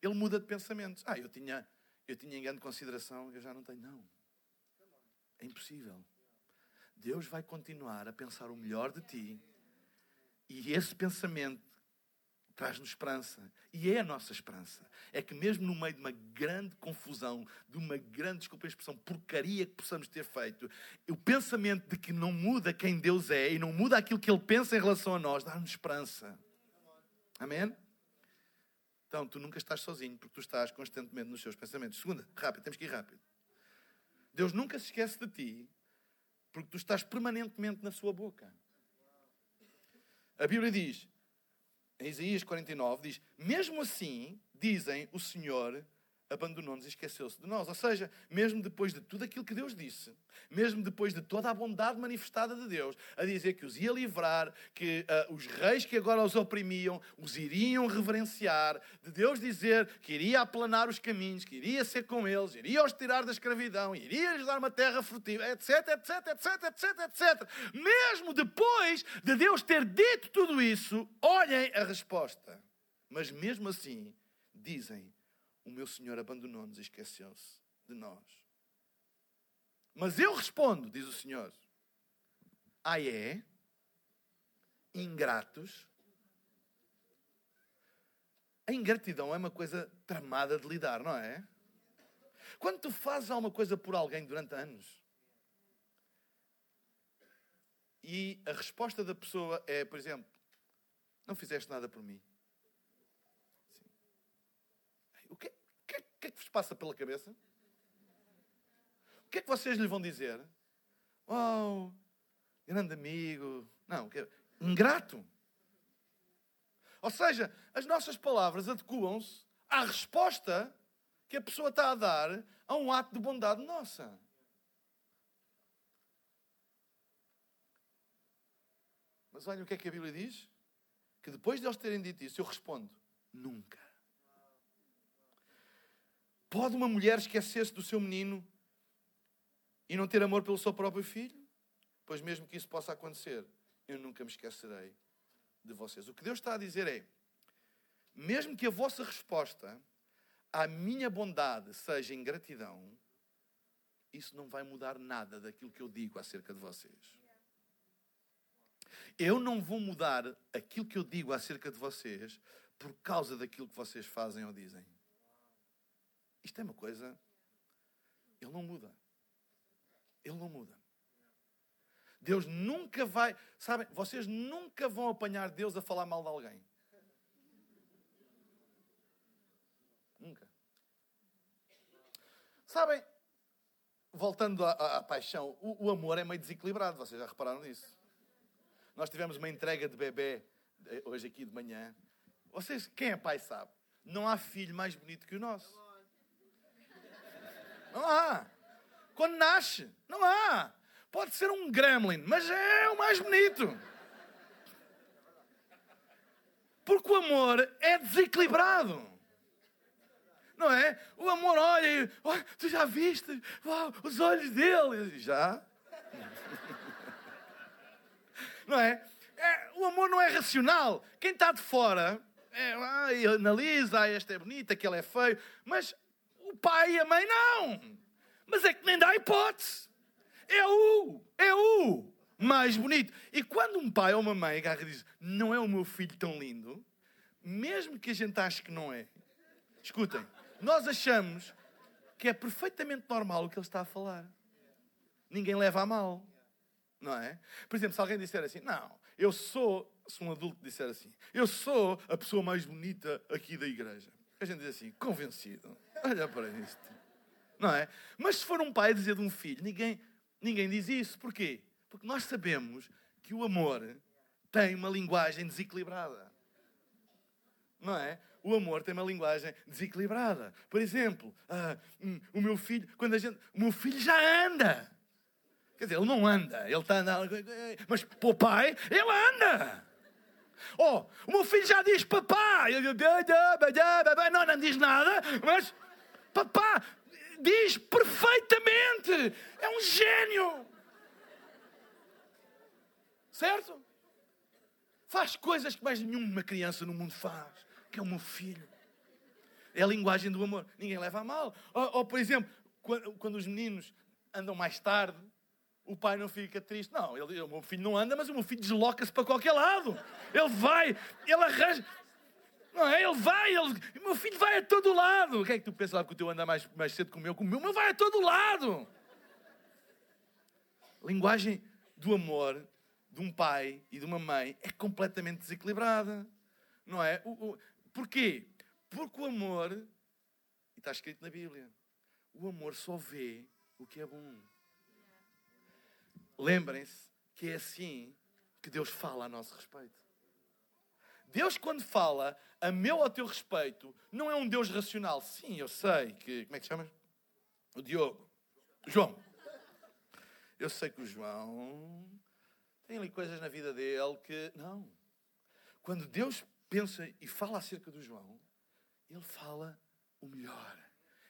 ele muda de pensamentos. Ah, eu tinha, eu tinha em grande consideração, eu já não tenho. Não. É impossível. Deus vai continuar a pensar o melhor de ti e esse pensamento traz-nos esperança. E é a nossa esperança. É que mesmo no meio de uma grande confusão, de uma grande, desculpa a expressão, porcaria que possamos ter feito, o pensamento de que não muda quem Deus é e não muda aquilo que Ele pensa em relação a nós, dá-nos esperança. Amém? Então, tu nunca estás sozinho, porque tu estás constantemente nos seus pensamentos. Segunda, rápido, temos que ir rápido. Deus nunca se esquece de ti, porque tu estás permanentemente na sua boca. A Bíblia diz, em Isaías 49, diz: Mesmo assim, dizem, o Senhor abandonou-nos e esqueceu-se de nós. Ou seja, mesmo depois de tudo aquilo que Deus disse, mesmo depois de toda a bondade manifestada de Deus, a dizer que os ia livrar, que uh, os reis que agora os oprimiam os iriam reverenciar, de Deus dizer que iria aplanar os caminhos, que iria ser com eles, iria os tirar da escravidão, iria lhes dar uma terra frutífera, etc, etc, etc, etc, etc. Mesmo depois de Deus ter dito tudo isso, olhem a resposta. Mas mesmo assim, dizem o meu Senhor abandonou-nos e esqueceu-se de nós. Mas eu respondo, diz o Senhor, ah é? Ingratos? A ingratidão é uma coisa tramada de lidar, não é? Quando tu fazes alguma coisa por alguém durante anos e a resposta da pessoa é, por exemplo, não fizeste nada por mim. O que, que, é que vos passa pela cabeça? O que é que vocês lhe vão dizer? Oh, grande amigo. Não, ingrato. Ou seja, as nossas palavras adequam-se à resposta que a pessoa está a dar a um ato de bondade nossa. Mas olha o que é que a Bíblia diz? Que depois de eles terem dito isso, eu respondo: nunca. Pode uma mulher esquecer-se do seu menino e não ter amor pelo seu próprio filho? Pois mesmo que isso possa acontecer, eu nunca me esquecerei de vocês. O que Deus está a dizer é: mesmo que a vossa resposta à minha bondade seja ingratidão, isso não vai mudar nada daquilo que eu digo acerca de vocês. Eu não vou mudar aquilo que eu digo acerca de vocês por causa daquilo que vocês fazem ou dizem. Isto é uma coisa. Ele não muda. Ele não muda. Deus nunca vai. Sabem, vocês nunca vão apanhar Deus a falar mal de alguém. Nunca. Sabem, voltando à, à, à paixão, o, o, amor é meio desequilibrado, vocês já repararam nisso? Nós tivemos uma entrega de bebê eh, hoje aqui de manhã. Vocês, quem é pai sabe, não há filho mais bonito que o nosso. Não há. Quando nasce, não há. Pode ser um gremlin, mas é o mais bonito. Porque o amor é desequilibrado. Não é? O amor olha e, oh, tu já viste? Uau, os olhos dele. Já? Não é? é? O amor não é racional. Quem está de fora é, ai, analisa, ah, esta é bonita, aquele é feio. Mas o pai e a mãe não. Mas é que nem dá hipótese. É o, é o mais bonito. E quando um pai ou uma mãe agarra e diz, não é o meu filho tão lindo, mesmo que a gente ache que não é, escutem, nós achamos que é perfeitamente normal o que ele está a falar. Ninguém leva a mal. Não é? Por exemplo, se alguém disser assim, não, eu sou, se um adulto disser assim, eu sou a pessoa mais bonita aqui da igreja. A gente diz assim, convencido. Olha para isto. Não é? Mas se for um pai dizer de um filho, ninguém, ninguém diz isso. Porquê? Porque nós sabemos que o amor tem uma linguagem desequilibrada. Não é? O amor tem uma linguagem desequilibrada. Por exemplo, uh, o meu filho, quando a gente. O meu filho já anda. Quer dizer, ele não anda, ele está andando. Mas para o pai, ele anda. Oh, o meu filho já diz papá. Não, não diz nada, mas papá diz perfeitamente. É um gênio. Certo? Faz coisas que mais nenhuma criança no mundo faz, que é o meu filho. É a linguagem do amor. Ninguém leva a mal. Ou, ou por exemplo, quando, quando os meninos andam mais tarde, o pai não fica triste. Não, ele, o meu filho não anda, mas o meu filho desloca-se para qualquer lado. Ele vai, ele arranja. Não é? Ele vai, ele, meu filho vai a todo lado. O que é que tu pensas que o teu anda mais, mais cedo que o meu? O meu, o meu vai a todo lado. linguagem do amor de um pai e de uma mãe é completamente desequilibrada. Não é? O, o, porquê? Porque o amor, e está escrito na Bíblia, o amor só vê o que é bom. Lembrem-se que é assim que Deus fala a nosso respeito. Deus, quando fala a meu ou a teu respeito, não é um Deus racional. Sim, eu sei que. Como é que chamas? O Diogo. João. Eu sei que o João tem ali coisas na vida dele que. Não. Quando Deus pensa e fala acerca do João, ele fala o melhor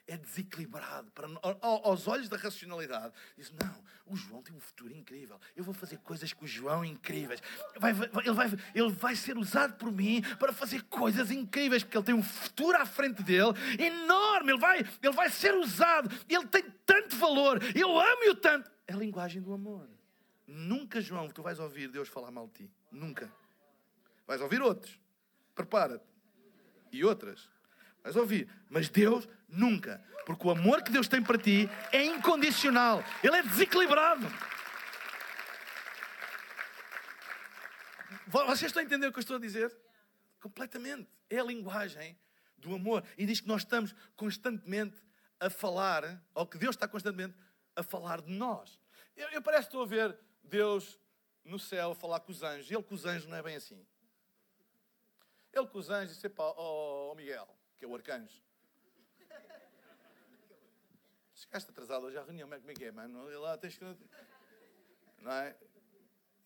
é desequilibrado. Para, aos olhos da racionalidade, diz: Não, o João tem um futuro incrível. Eu vou fazer coisas com o João incríveis. Vai, vai, ele, vai, ele vai ser usado por mim para fazer coisas incríveis, porque ele tem um futuro à frente dele enorme. Ele vai, ele vai ser usado. Ele tem tanto valor. Eu amo-o tanto. É a linguagem do amor. Nunca, João, tu vais ouvir Deus falar mal de ti. Nunca. Vais ouvir outros. Prepara-te. E outras. Vais ouvir. Mas Deus nunca. Porque o amor que Deus tem para ti é incondicional. Ele é desequilibrado. Vocês estão a entender o que eu estou a dizer? Completamente. É a linguagem do amor. E diz que nós estamos constantemente a falar, ou que Deus está constantemente a falar de nós. Eu, eu parece que estou a ver Deus no céu a falar com os anjos. Ele com os anjos não é bem assim. Ele com os anjos disse: Ó oh, Miguel, que é o arcanjo. Chegaste atrasado hoje à reunião, como é que é, mano? Lá tens que. Não é?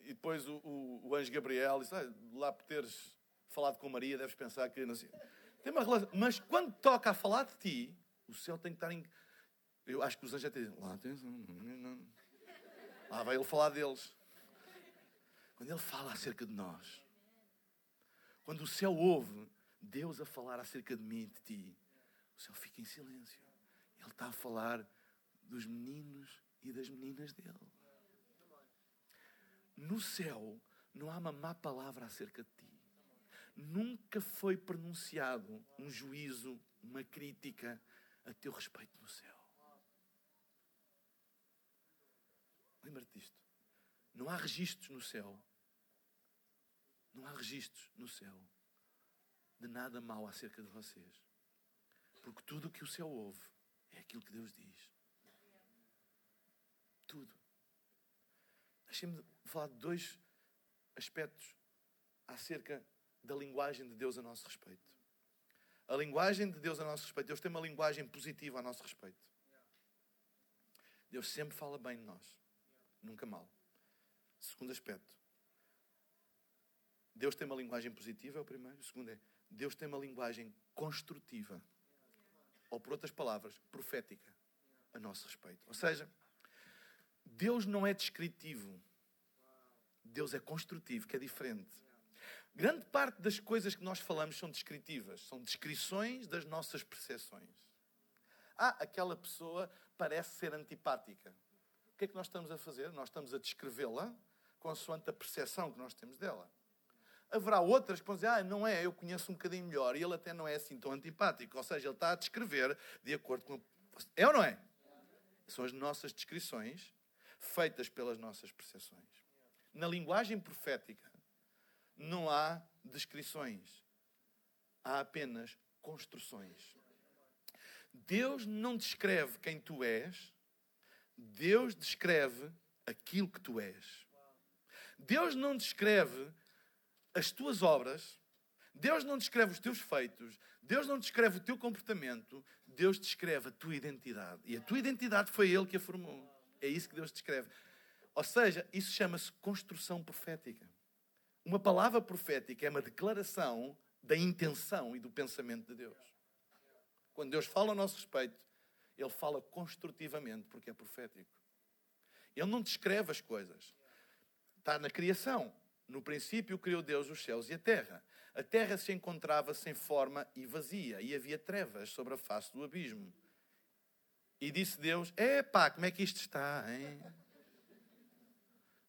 E depois o, o, o anjo Gabriel disse: ah, lá por teres falado com Maria, deves pensar que. Não sei. Tem uma relação. Mas quando toca a falar de ti, o céu tem que estar em. Eu acho que os anjos até dizem: lá, atenção. Lá vai ele falar deles. Quando ele fala acerca de nós, quando o céu ouve Deus a falar acerca de mim e de ti, o céu fica em silêncio. Ele está a falar dos meninos e das meninas dele. No céu não há uma má palavra acerca de ti. Nunca foi pronunciado um juízo, uma crítica a teu respeito no céu. Lembra-te disto. Não há registros no céu. Não há registros no céu de nada mal acerca de vocês. Porque tudo o que o céu ouve é aquilo que Deus diz. Tudo. Deixem-me falar de dois aspectos acerca da linguagem de Deus a nosso respeito. A linguagem de Deus a nosso respeito. Deus tem uma linguagem positiva a nosso respeito. Deus sempre fala bem de nós, nunca mal. Segundo aspecto, Deus tem uma linguagem positiva, é o primeiro. O segundo é, Deus tem uma linguagem construtiva. Ou, por outras palavras, profética a nosso respeito. Ou seja, Deus não é descritivo. Deus é construtivo, que é diferente. Grande parte das coisas que nós falamos são descritivas, são descrições das nossas percepções. Ah, aquela pessoa parece ser antipática. O que é que nós estamos a fazer? Nós estamos a descrevê-la consoante a percepção que nós temos dela. Haverá outras que vão dizer, ah, não é, eu conheço um bocadinho melhor e ele até não é assim tão antipático. Ou seja, ele está a descrever de acordo com. É ou não é? São as nossas descrições feitas pelas nossas percepções. Na linguagem profética, não há descrições, há apenas construções. Deus não descreve quem tu és, Deus descreve aquilo que tu és. Deus não descreve as tuas obras, Deus não descreve os teus feitos, Deus não descreve o teu comportamento, Deus descreve a tua identidade. E a tua identidade foi Ele que a formou. É isso que Deus descreve. Ou seja, isso chama-se construção profética. Uma palavra profética é uma declaração da intenção e do pensamento de Deus. Quando Deus fala ao nosso respeito, Ele fala construtivamente, porque é profético. Ele não descreve as coisas. Está na criação. No princípio criou Deus os céus e a terra. A terra se encontrava sem forma e vazia, e havia trevas sobre a face do abismo. E disse Deus: Epá, como é que isto está, hein?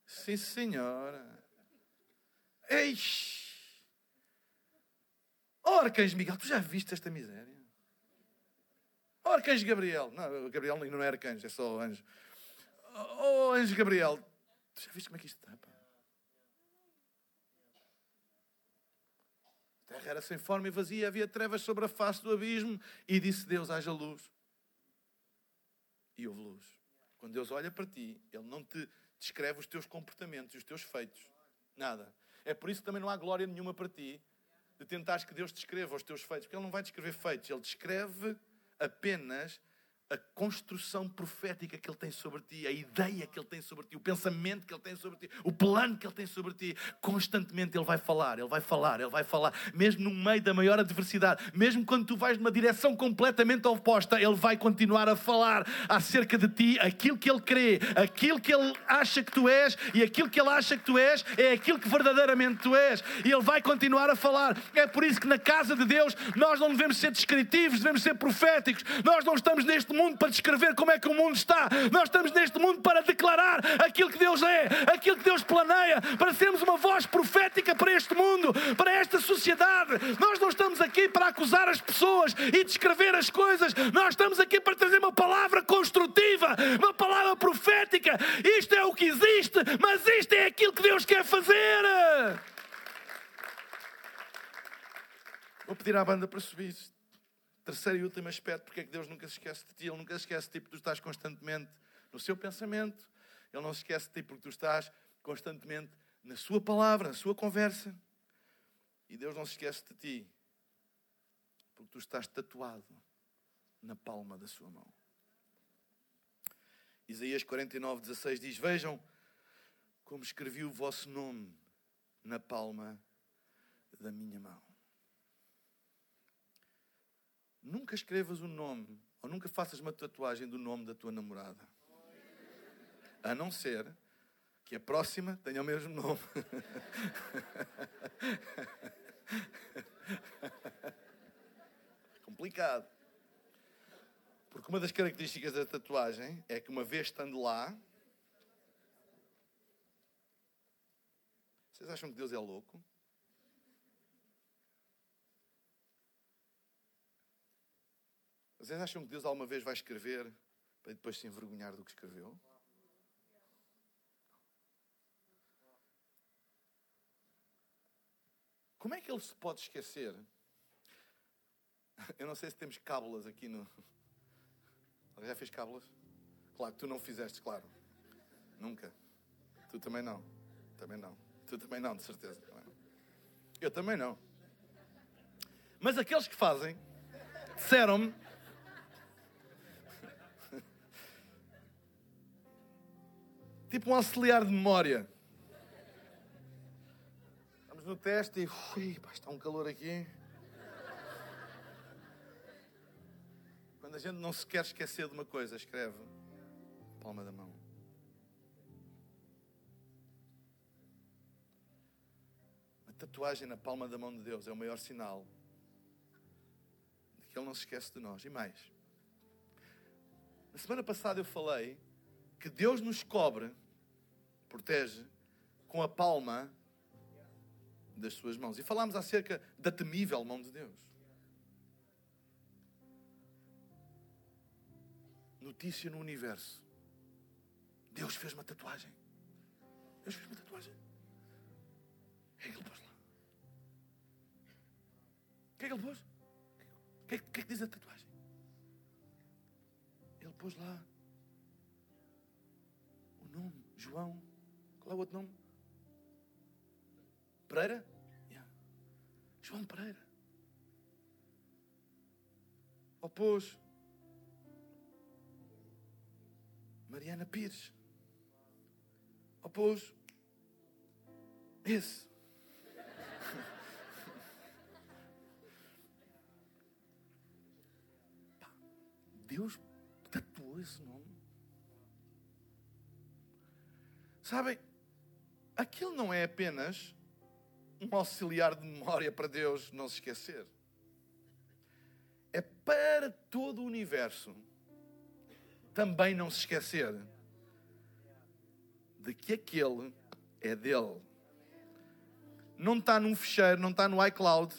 Sim, senhora. Eixe! Oh, Miguel, tu já viste esta miséria? Oh, Gabriel. Não, Gabriel não é arcanjo, é só anjo. Oh, Anjo Gabriel, tu já viste como é que isto está, pá? Terra era sem forma e vazia, havia trevas sobre a face do abismo. E disse Deus: haja luz. E houve luz. Quando Deus olha para ti, Ele não te descreve os teus comportamentos os teus feitos. Nada. É por isso que também não há glória nenhuma para ti de tentares que Deus descreva os teus feitos, porque Ele não vai descrever feitos, Ele descreve apenas a construção profética que Ele tem sobre ti, a ideia que Ele tem sobre ti, o pensamento que Ele tem sobre ti, o plano que Ele tem sobre ti. Constantemente Ele vai falar, Ele vai falar, Ele vai falar, mesmo no meio da maior adversidade, mesmo quando tu vais numa direção completamente oposta, Ele vai continuar a falar acerca de ti aquilo que Ele crê, aquilo que Ele acha que tu és e aquilo que Ele acha que tu és é aquilo que verdadeiramente tu és. E Ele vai continuar a falar. É por isso que na casa de Deus nós não devemos ser descritivos, devemos ser proféticos. Nós não estamos neste mundo para descrever como é que o mundo está. Nós estamos neste mundo para declarar aquilo que Deus é, aquilo que Deus planeia, para sermos uma voz profética para este mundo, para esta sociedade. Nós não estamos aqui para acusar as pessoas e descrever as coisas. Nós estamos aqui para trazer uma palavra construtiva, uma palavra profética. Isto é o que existe, mas isto é aquilo que Deus quer fazer. Vou pedir à banda para subir. Terceiro e último aspecto, porque é que Deus nunca se esquece de ti? Ele nunca se esquece de ti porque tu estás constantemente no seu pensamento. Ele não se esquece de ti porque tu estás constantemente na sua palavra, na sua conversa. E Deus não se esquece de ti porque tu estás tatuado na palma da sua mão. Isaías 49, 16 diz: Vejam como escrevi o vosso nome na palma da minha mão. Nunca escrevas o nome, ou nunca faças uma tatuagem do nome da tua namorada. A não ser que a próxima tenha o mesmo nome. Complicado. Porque uma das características da tatuagem é que uma vez estando lá, vocês acham que Deus é louco? Vocês acham que Deus alguma vez vai escrever para depois se envergonhar do que escreveu? Como é que ele se pode esquecer? Eu não sei se temos cábulas aqui no. Já fez cábulas? Claro, tu não fizeste, claro. Nunca. Tu também não. Também não. Tu também não, de certeza. Eu também não. Mas aqueles que fazem disseram-me tipo um auxiliar de memória. Vamos no teste e ui, pá, está um calor aqui. Quando a gente não se quer esquecer de uma coisa, escreve palma da mão. A tatuagem na palma da mão de Deus é o maior sinal de que Ele não se esquece de nós. E mais, na semana passada eu falei que Deus nos cobre, protege, com a palma das suas mãos. E falámos acerca da temível mão de Deus. Notícia no universo. Deus fez uma tatuagem. Deus fez uma tatuagem. O que é que ele pôs lá? O que é que ele pôs? O que é que, é que diz a tatuagem? Ele pôs lá o nome, João. Qual é o outro nome? Pereira? Yeah. João Pereira. Ou pôs Mariana Pires. Ou pôs esse. Deus tatuou esse nome. Sabem, aquilo não é apenas um auxiliar de memória para Deus não se esquecer. É para todo o universo também não se esquecer de que aquele é dele. Não está num fecheiro, não está no iCloud.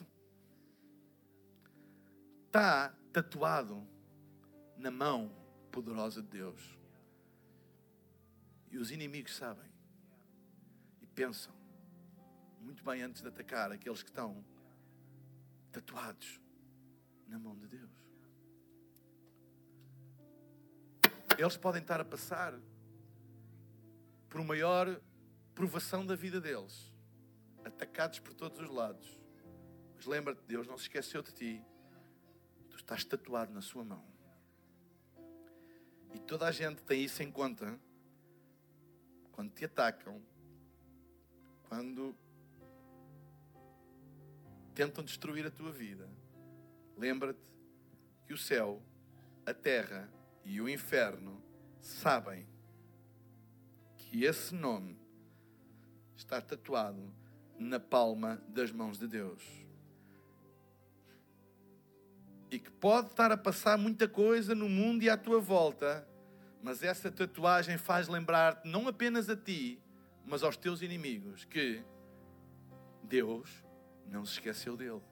Está tatuado na mão poderosa de Deus. E os inimigos sabem pensam muito bem antes de atacar aqueles que estão tatuados na mão de Deus. Eles podem estar a passar por uma maior provação da vida deles, atacados por todos os lados. Mas lembra-te, Deus não se esqueceu de ti. Tu estás tatuado na sua mão. E toda a gente tem isso em conta quando te atacam, quando tentam destruir a tua vida. Lembra-te que o céu, a terra e o inferno sabem que esse nome está tatuado na palma das mãos de Deus. E que pode estar a passar muita coisa no mundo e à tua volta, mas essa tatuagem faz lembrar-te não apenas a ti, mas aos teus inimigos que Deus não se esqueceu dele.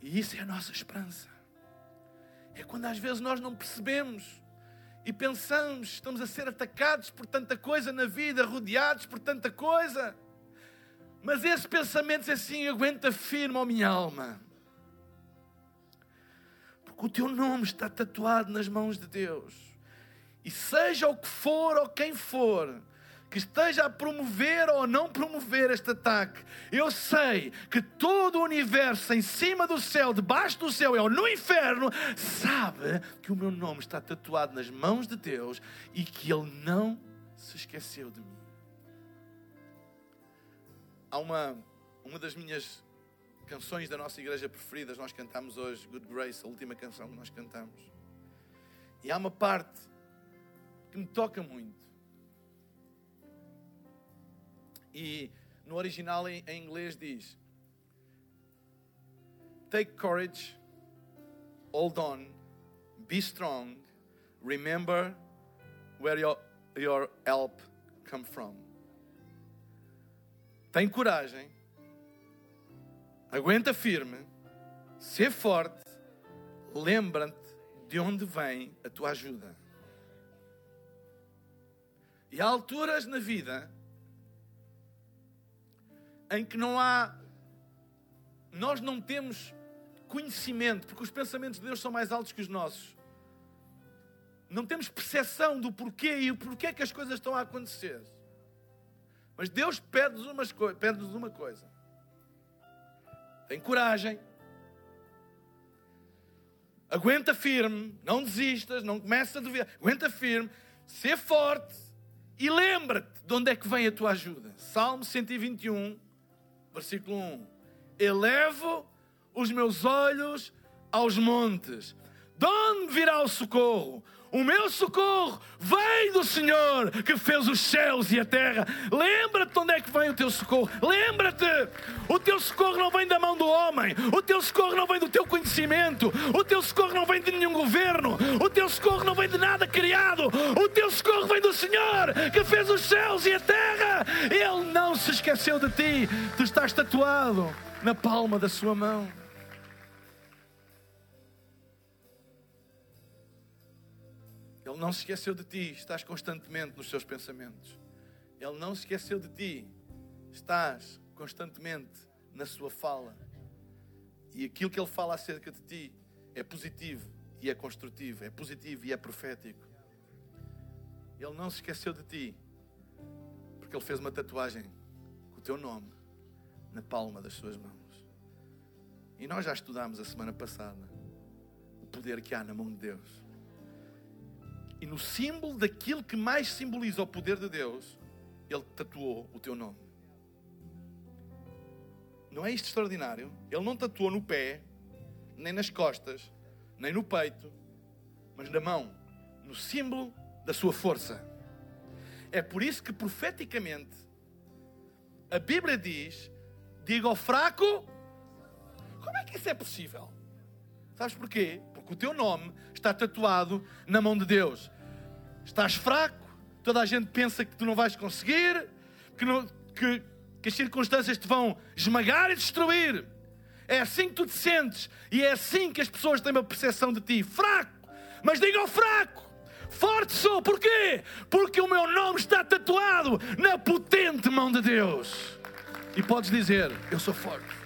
E isso é a nossa esperança. É quando às vezes nós não percebemos e pensamos, estamos a ser atacados por tanta coisa na vida, rodeados por tanta coisa. Mas esse pensamento é assim, aguenta firme, ó minha alma. Porque o teu nome está tatuado nas mãos de Deus. E seja o que for ou quem for, que esteja a promover ou não promover este ataque, eu sei que todo o universo em cima do céu, debaixo do céu ou no inferno, sabe que o meu nome está tatuado nas mãos de Deus e que Ele não se esqueceu de mim. Há uma, uma das minhas canções da nossa igreja preferidas, nós cantamos hoje, Good Grace, a última canção que nós cantamos. E há uma parte que me toca muito E no original em, em inglês diz: Take courage, hold on, be strong, remember where your, your help come from. Tem coragem, aguenta firme, ser forte, lembra-te de onde vem a tua ajuda. E há alturas na vida em que não há. Nós não temos conhecimento, porque os pensamentos de Deus são mais altos que os nossos. Não temos percepção do porquê e o porquê que as coisas estão a acontecer. Mas Deus pede-nos uma, pede uma coisa: tem coragem, aguenta firme, não desistas, não começa a duvidar, aguenta firme, ser forte e lembra-te De onde é que vem a tua ajuda? Salmo 121, versículo 1. Elevo os meus olhos aos montes. De onde virá o socorro? O meu socorro vem do Senhor que fez os céus e a terra. Lembra-te de onde é que vem o teu socorro. Lembra-te, o teu socorro não vem da mão do homem. O teu socorro não vem do teu conhecimento. O teu socorro não vem de nenhum governo. O teu socorro não vem de nada criado. O teu socorro vem do Senhor que fez os céus e a terra. Ele não se esqueceu de ti. Tu estás tatuado na palma da sua mão. Ele não se esqueceu de ti, estás constantemente nos seus pensamentos. Ele não se esqueceu de ti, estás constantemente na sua fala. E aquilo que ele fala acerca de ti é positivo e é construtivo, é positivo e é profético. Ele não se esqueceu de ti, porque ele fez uma tatuagem com o teu nome na palma das suas mãos. E nós já estudámos a semana passada o poder que há na mão de Deus. E no símbolo daquilo que mais simboliza o poder de Deus, Ele tatuou o teu nome. Não é isto extraordinário? Ele não tatuou no pé, nem nas costas, nem no peito, mas na mão, no símbolo da sua força. É por isso que profeticamente a Bíblia diz: diga ao fraco, como é que isso é possível? Sabes porquê? Porque o teu nome está tatuado na mão de Deus. Estás fraco, toda a gente pensa que tu não vais conseguir, que, não, que, que as circunstâncias te vão esmagar e destruir. É assim que tu te sentes e é assim que as pessoas têm uma percepção de ti. Fraco, mas diga ao fraco. Forte sou, porquê? Porque o meu nome está tatuado na potente mão de Deus. E podes dizer: Eu sou forte.